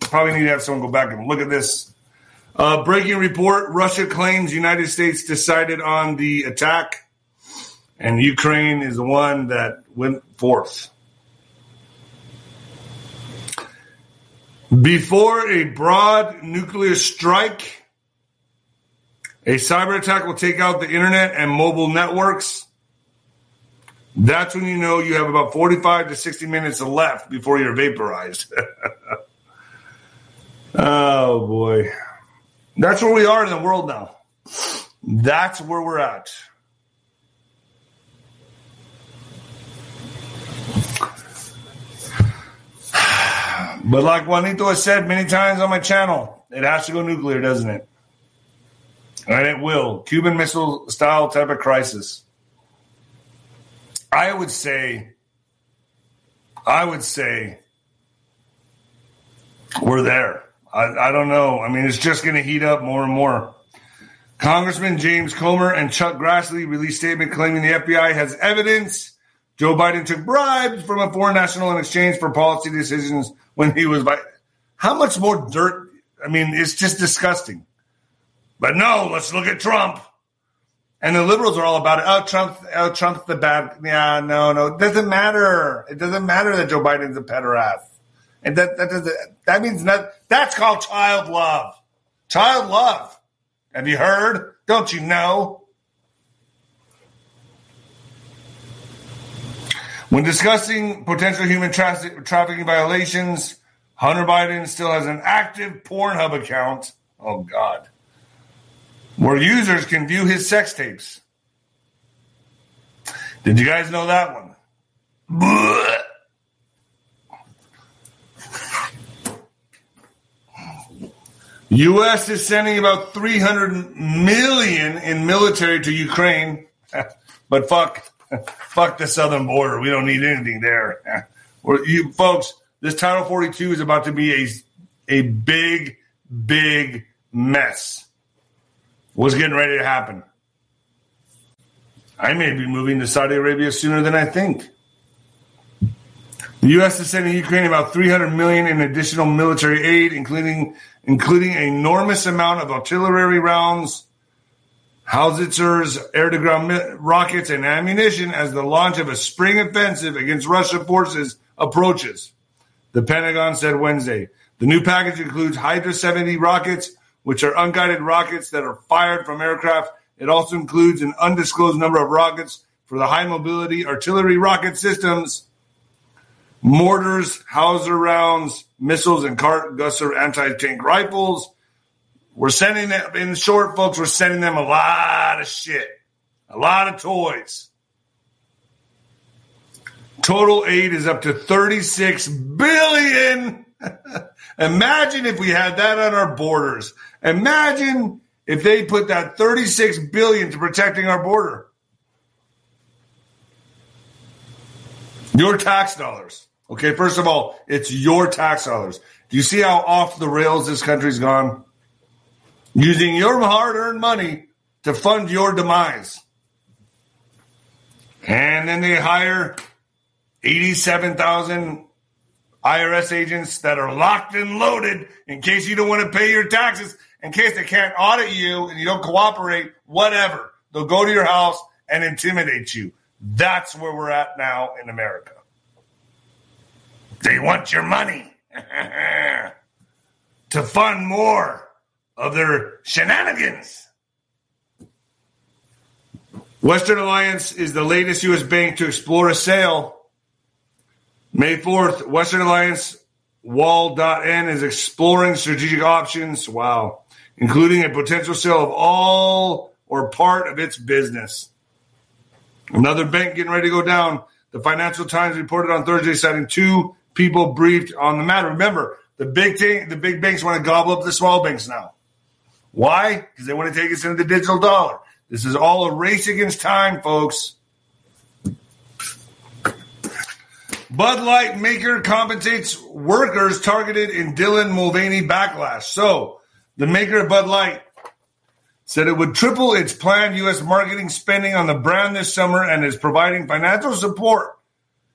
Probably need to have someone go back and look at this. Uh, breaking report: Russia claims United States decided on the attack, and Ukraine is the one that went forth. Before a broad nuclear strike, a cyber attack will take out the internet and mobile networks. That's when you know you have about 45 to 60 minutes left before you're vaporized. oh, boy. That's where we are in the world now. That's where we're at. But like Juanito has said many times on my channel, it has to go nuclear, doesn't it? And it will. Cuban Missile style type of crisis. I would say, I would say we're there. I, I don't know. I mean, it's just going to heat up more and more. Congressman James Comer and Chuck Grassley released statement claiming the FBI has evidence Joe Biden took bribes from a foreign national in exchange for policy decisions when he was by. How much more dirt? I mean, it's just disgusting. But no, let's look at Trump. And the liberals are all about it. Oh, Trump, oh, Trump's the bad. Yeah, no, no. It doesn't matter. It doesn't matter that Joe Biden's a pederast. And that, that, doesn't, that means not, that's called child love. Child love. Have you heard? Don't you know? When discussing potential human tra- trafficking violations, Hunter Biden still has an active Pornhub account. Oh, God. Where users can view his sex tapes. Did you guys know that one? Blech. U.S. is sending about 300 million in military to Ukraine, but fuck, fuck the southern border. We don't need anything there. you folks, this Title 42 is about to be a a big, big mess. What's getting ready to happen? I may be moving to Saudi Arabia sooner than I think. The U.S. is sending Ukraine about 300 million in additional military aid, including including an enormous amount of artillery rounds, howitzers, air-to-ground rockets, and ammunition as the launch of a spring offensive against Russian forces approaches. The Pentagon said Wednesday. The new package includes Hydra 70 rockets, which are unguided rockets that are fired from aircraft. It also includes an undisclosed number of rockets for the high mobility artillery rocket systems mortars, howitzer rounds, missiles, and Kajuster anti-tank rifles. We're sending them, in short, folks, we're sending them a lot of shit, a lot of toys. Total aid is up to 36 billion. Imagine if we had that on our borders. Imagine if they put that 36 billion to protecting our border. Your tax dollars. Okay, first of all, it's your tax dollars. Do you see how off the rails this country's gone? Using your hard earned money to fund your demise. And then they hire 87,000 IRS agents that are locked and loaded in case you don't want to pay your taxes, in case they can't audit you and you don't cooperate, whatever. They'll go to your house and intimidate you. That's where we're at now in America. They want your money to fund more of their shenanigans. Western Alliance is the latest U.S. bank to explore a sale. May 4th, Western Alliance Wall.n is exploring strategic options. Wow. Including a potential sale of all or part of its business. Another bank getting ready to go down. The Financial Times reported on Thursday citing two people briefed on the matter. Remember, the big thing, the big banks want to gobble up the small banks now. Why? Because they want to take us into the digital dollar. This is all a race against time, folks. Bud Light maker compensates workers targeted in Dylan Mulvaney backlash. So, the maker of Bud Light said it would triple its planned U.S. marketing spending on the brand this summer and is providing financial support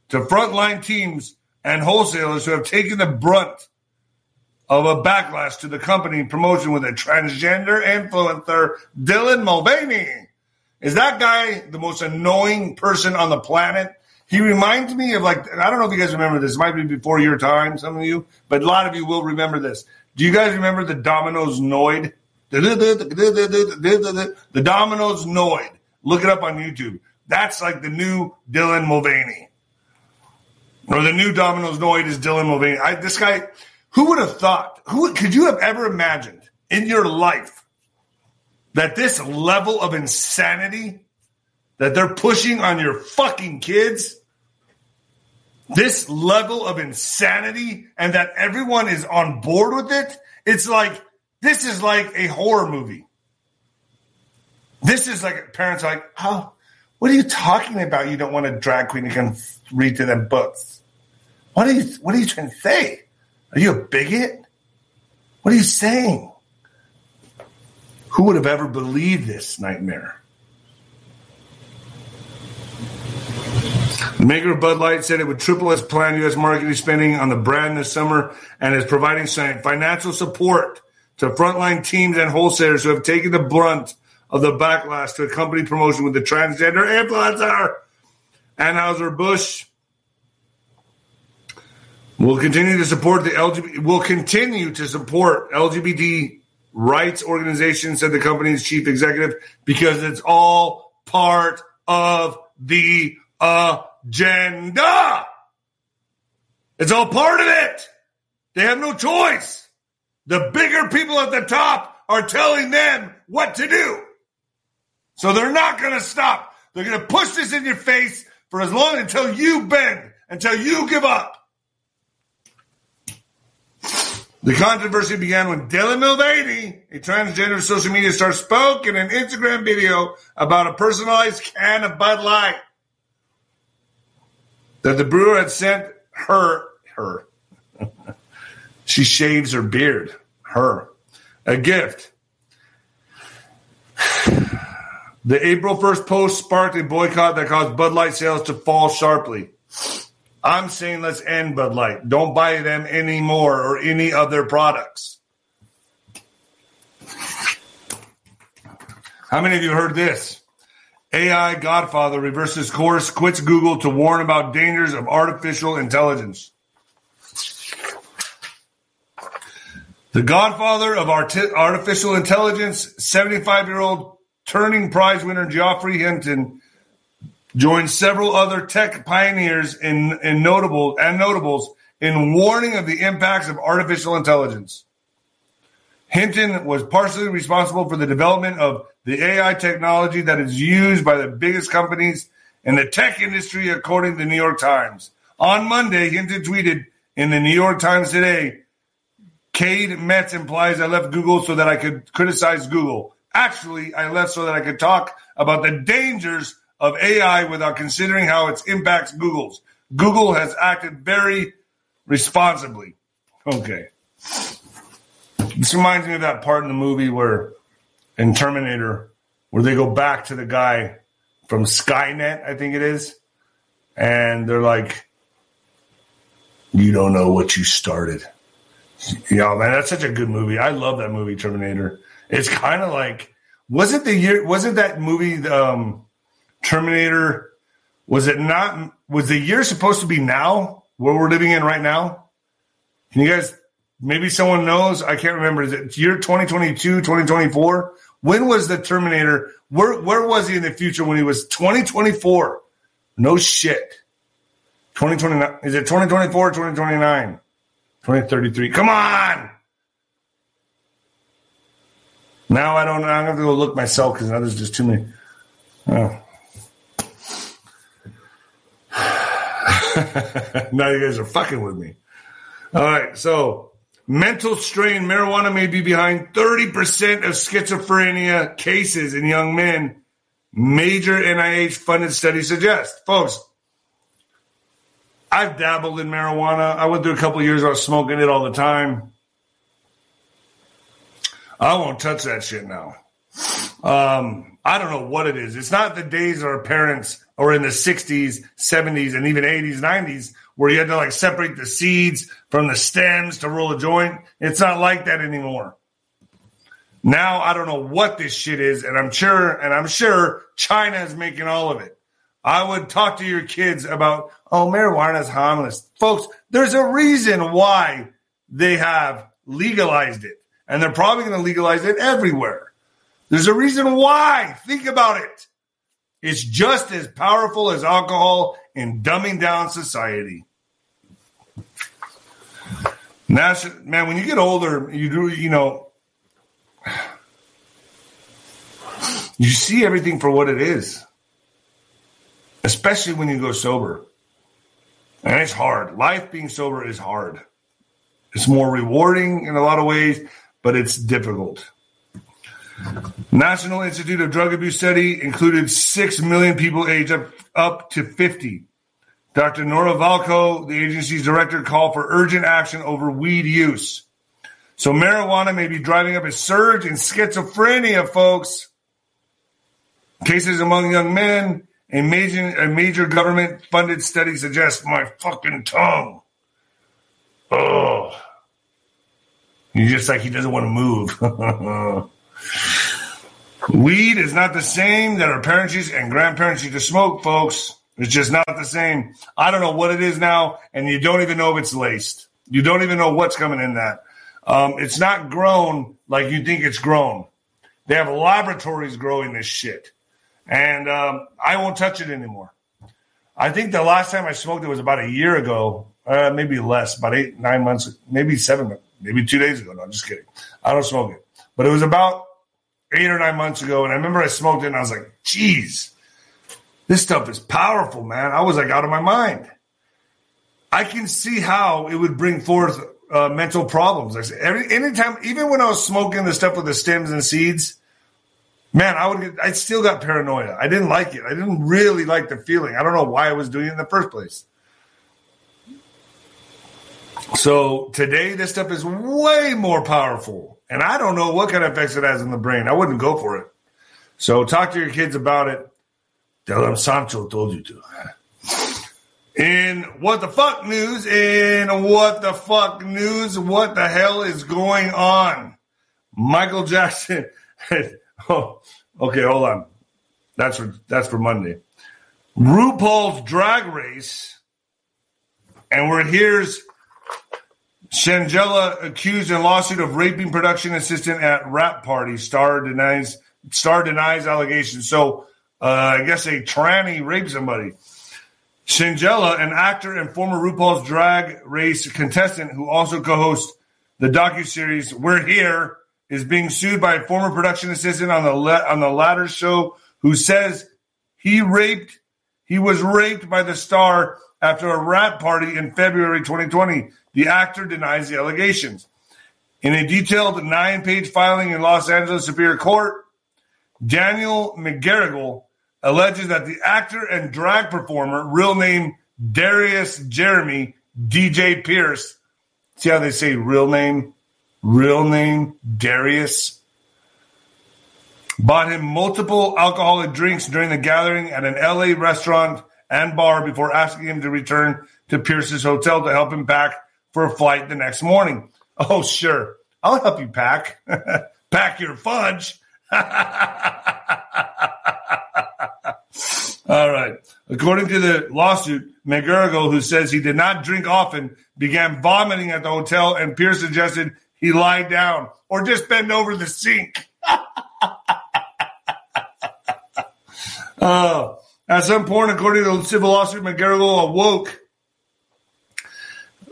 to frontline teams and wholesalers who have taken the brunt of a backlash to the company promotion with a transgender influencer, Dylan Mulvaney. Is that guy the most annoying person on the planet? He reminds me of like I don't know if you guys remember this. It might be before your time, some of you, but a lot of you will remember this. Do you guys remember the Domino's Noid? The Domino's Noid. Look it up on YouTube. That's like the new Dylan Mulvaney. Or the new Domino's Noid is Dylan Mulvaney. I, this guy, who would have thought? Who could you have ever imagined in your life that this level of insanity that they're pushing on your fucking kids, this level of insanity, and that everyone is on board with it? It's like this is like a horror movie. This is like parents are like, oh, what are you talking about? You don't want a drag queen to come read to them books. What are you what are you trying to say? Are you a bigot? What are you saying? Who would have ever believed this nightmare? Maker of Bud Light said it would triple its planned U.S. marketing spending on the brand this summer and is providing financial support to frontline teams and wholesalers who have taken the brunt of the backlash to a company promotion with the transgender influencer. Anheuser-Busch We'll continue to support the LGBT. We'll continue to support LGBT rights organizations, said the company's chief executive, because it's all part of the uh, agenda. It's all part of it. They have no choice. The bigger people at the top are telling them what to do. So they're not going to stop. They're going to push this in your face for as long until you bend, until you give up. The controversy began when Dylan Mulvaney, a transgender social media star, spoke in an Instagram video about a personalized can of Bud Light that the brewer had sent her, her. she shaves her beard, her, a gift. The April 1st post sparked a boycott that caused Bud Light sales to fall sharply. I'm saying let's end Bud Light. Don't buy them anymore or any other products. How many of you heard this? AI Godfather reverses course, quits Google to warn about dangers of artificial intelligence. The godfather of artificial intelligence, 75 year old Turing prize winner Geoffrey Hinton, joined several other tech pioneers in, in notable and notables in warning of the impacts of artificial intelligence. Hinton was partially responsible for the development of the AI technology that is used by the biggest companies in the tech industry, according to the New York Times. On Monday, Hinton tweeted in the New York Times today, Cade Metz implies I left Google so that I could criticize Google. Actually, I left so that I could talk about the dangers of AI without considering how it impacts Google's. Google has acted very responsibly. Okay. This reminds me of that part in the movie where in Terminator, where they go back to the guy from Skynet, I think it is, and they're like, "You don't know what you started." Yeah, man, that's such a good movie. I love that movie, Terminator. It's kind of like, was it the year? Was it that movie, um, Terminator? Was it not? Was the year supposed to be now, where we're living in right now? Can you guys? Maybe someone knows. I can't remember. Is it year 2022, 2024? When was the Terminator? Where where was he in the future when he was 2024? No shit. 2029. Is it 2024 2029? 2033. Come on. Now I don't know. I'm to go look myself because now there's just too many. Oh. now you guys are fucking with me. All right. So, mental strain marijuana may be behind 30% of schizophrenia cases in young men. Major NIH funded study suggests. Folks, I've dabbled in marijuana. I went through a couple years I was smoking it all the time. I won't touch that shit now. Um, I don't know what it is. It's not the days our parents or in the 60s, 70s, and even 80s, 90s where you had to like separate the seeds from the stems to roll a joint. It's not like that anymore. Now I don't know what this shit is, and I'm sure, and I'm sure China is making all of it. I would talk to your kids about, oh, marijuana is harmless. Folks, there's a reason why they have legalized it, and they're probably going to legalize it everywhere. There's a reason why. Think about it. It's just as powerful as alcohol in dumbing down society. Now, man, when you get older, you do, you know, you see everything for what it is especially when you go sober. And it's hard. Life being sober is hard. It's more rewarding in a lot of ways, but it's difficult. National Institute of Drug Abuse study included 6 million people aged up, up to 50. Dr. Nora Volkow, the agency's director, called for urgent action over weed use. So marijuana may be driving up a surge in schizophrenia, folks. Cases among young men a major, a major government funded study suggests my fucking tongue. Oh. He's just like he doesn't want to move. Weed is not the same that our parents used and grandparents used to smoke, folks. It's just not the same. I don't know what it is now, and you don't even know if it's laced. You don't even know what's coming in that. Um, it's not grown like you think it's grown. They have laboratories growing this shit and um, I won't touch it anymore. I think the last time I smoked it was about a year ago, uh, maybe less, about eight, nine months, maybe seven, maybe two days ago. No, I'm just kidding. I don't smoke it, but it was about eight or nine months ago, and I remember I smoked it, and I was like, "Geez, this stuff is powerful, man." I was like out of my mind. I can see how it would bring forth uh, mental problems. Like every anytime, even when I was smoking the stuff with the stems and seeds man, I would get, I still got paranoia. I didn't like it. I didn't really like the feeling. I don't know why I was doing it in the first place. So today, this stuff is way more powerful, and I don't know what kind of effects it has in the brain. I wouldn't go for it. So talk to your kids about it. Tell them Sancho told you to. In what the fuck news? In what the fuck news? What the hell is going on? Michael Jackson Oh, okay, hold on. That's for that's for Monday. RuPaul's Drag Race, and we're here's Shangela accused in lawsuit of raping production assistant at wrap party. Star denies Star denies allegations. So uh, I guess a tranny raped somebody. Shangela, an actor and former RuPaul's Drag Race contestant who also co-hosts the docu series "We're Here," is being sued by a former production assistant on the on the latter show who says he raped he was raped by the star after a wrap party in February 2020. The actor denies the allegations. In a detailed nine page filing in Los Angeles Superior Court, Daniel McGarrigle alleges that the actor and drag performer, real name Darius Jeremy DJ Pierce, see how they say real name? Real name Darius bought him multiple alcoholic drinks during the gathering at an LA restaurant and bar before asking him to return to Pierce's hotel to help him pack for a flight the next morning. Oh, sure. I'll help you pack. pack your fudge. All right. According to the lawsuit, McGarrigle, who says he did not drink often, began vomiting at the hotel, and Pierce suggested he lie down or just bend over the sink. uh, at some point, according to the civil lawsuit, McGarrigle awoke.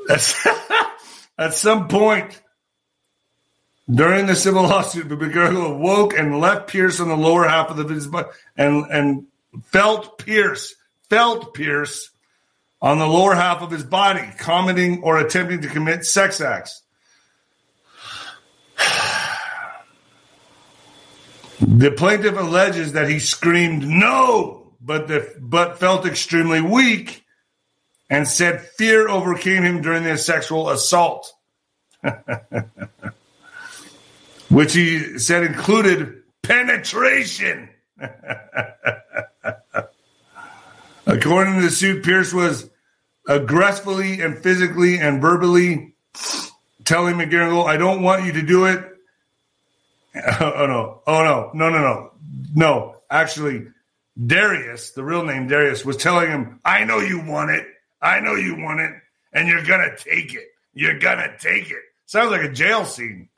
at some point during the civil lawsuit, McGarrigle awoke and left Pierce on the lower half of the his and and felt Pierce felt Pierce on the lower half of his body, commenting or attempting to commit sex acts. The plaintiff alleges that he screamed no, but the, but felt extremely weak and said fear overcame him during the sexual assault. Which he said included penetration. According to the suit, Pierce was aggressively and physically and verbally telling McGarrigle, I don't want you to do it. Oh no! Oh no! No! No! No! No! Actually, Darius, the real name Darius, was telling him, "I know you want it. I know you want it, and you're gonna take it. You're gonna take it." Sounds like a jail scene.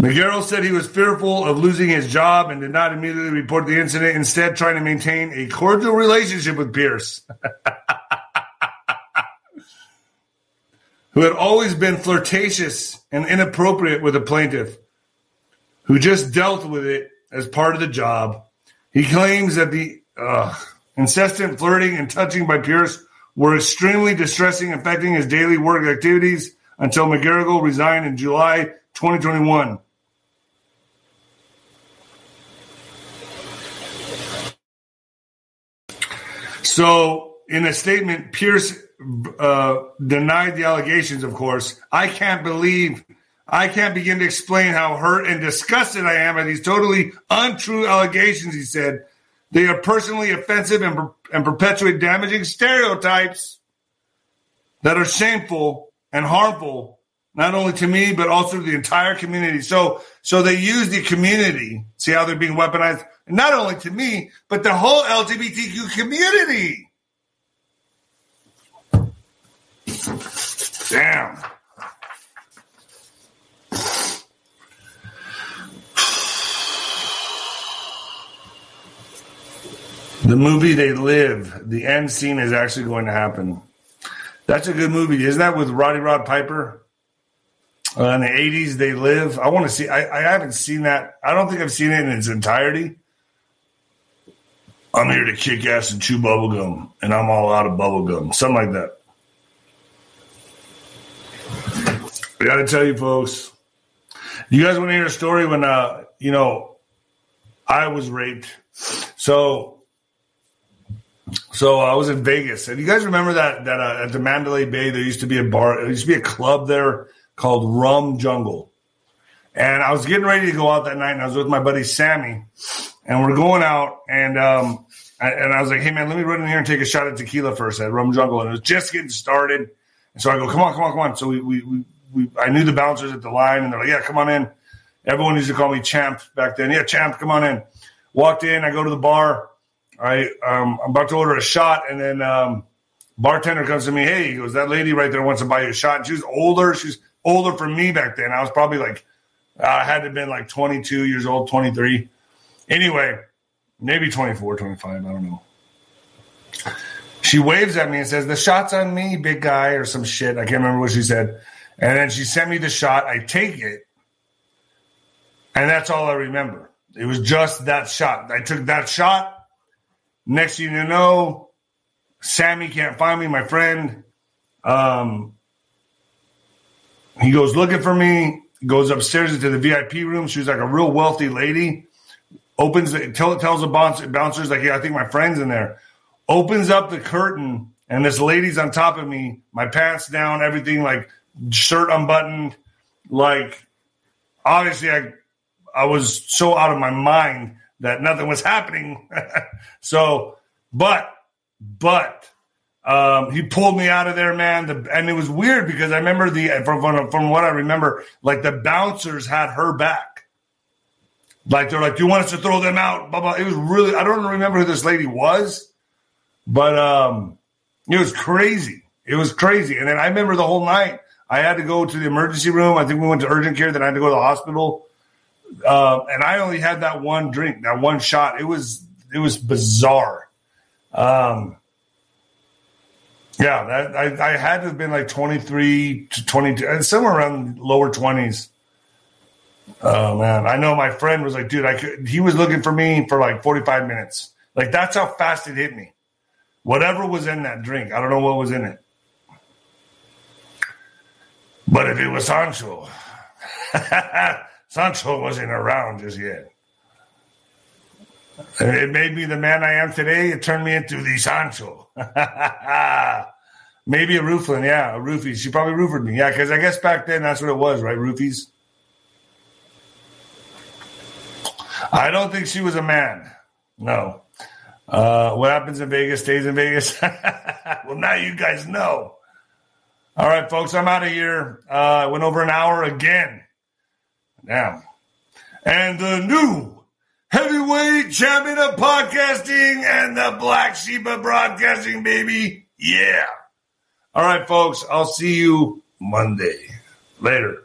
McGarrigle said he was fearful of losing his job and did not immediately report the incident, instead, trying to maintain a cordial relationship with Pierce. who had always been flirtatious and inappropriate with the plaintiff, who just dealt with it as part of the job. He claims that the uh, incessant flirting and touching by Pierce were extremely distressing, affecting his daily work activities until McGarrigle resigned in July 2021. So, in a statement, Pierce uh, denied the allegations, of course. I can't believe, I can't begin to explain how hurt and disgusted I am at these totally untrue allegations, he said. They are personally offensive and, and perpetuate damaging stereotypes that are shameful and harmful, not only to me, but also to the entire community. So, so they use the community. See how they're being weaponized? Not only to me, but the whole LGBTQ community. Damn. The movie They Live, the end scene is actually going to happen. That's a good movie. Isn't that with Roddy Rod Piper? Uh, in the 80s, They Live. I want to see, I, I haven't seen that. I don't think I've seen it in its entirety. I'm here to kick ass and chew bubblegum, and I'm all out of bubblegum. Something like that. I got to tell you, folks. You guys want to hear a story when, uh, you know, I was raped. So, so I was in Vegas, and you guys remember that that uh, at the Mandalay Bay there used to be a bar, there used to be a club there called Rum Jungle, and I was getting ready to go out that night, and I was with my buddy Sammy, and we're going out, and um, and I was like, hey man, let me run in here and take a shot of tequila first at Rum Jungle, and it was just getting started, and so I go, come on, come on, come on. So we we, we we, I knew the bouncers at the line, and they're like, "Yeah, come on in." Everyone used to call me Champ back then. Yeah, Champ, come on in. Walked in. I go to the bar. I um, I'm about to order a shot, and then um, bartender comes to me. Hey, he goes, "That lady right there wants to buy you a shot." And she was older. She's older for me back then. I was probably like, I had to have been like 22 years old, 23. Anyway, maybe 24, 25. I don't know. She waves at me and says, "The shot's on me, big guy," or some shit. I can't remember what she said. And then she sent me the shot. I take it. And that's all I remember. It was just that shot. I took that shot. Next thing you know, Sammy can't find me, my friend. Um, he goes looking for me, goes upstairs into the VIP room. She was like a real wealthy lady. Opens it, tell, tells the bouncers, like, yeah, I think my friend's in there. Opens up the curtain, and this lady's on top of me, my pants down, everything like shirt unbuttoned. Like, obviously, I I was so out of my mind that nothing was happening. so, but, but, um, he pulled me out of there, man. The, and it was weird because I remember the, from, from, from what I remember, like the bouncers had her back. Like they're like, "Do you want us to throw them out?" Blah blah. It was really I don't remember who this lady was, but um, it was crazy. It was crazy. And then I remember the whole night I had to go to the emergency room. I think we went to urgent care. Then I had to go to the hospital uh, and I only had that one drink, that one shot. It was it was bizarre. Um, yeah, that, I, I had to have been like 23 to 22, and somewhere around lower 20s. Oh man, I know my friend was like, dude, I could, he was looking for me for like 45 minutes. Like that's how fast it hit me. Whatever was in that drink, I don't know what was in it. But if it was Sancho, Sancho wasn't around just yet. It made me the man I am today. It turned me into the Sancho. Maybe a rooflin, yeah, a roofie. She probably roofered me, yeah, because I guess back then that's what it was, right? Roofies. I don't think she was a man. No. Uh, what happens in Vegas stays in Vegas. well, now you guys know. All right, folks, I'm out of here. Uh, went over an hour again. Now, and the new heavyweight champion of podcasting and the Black Sheep of broadcasting, baby. Yeah. All right, folks. I'll see you Monday. Later.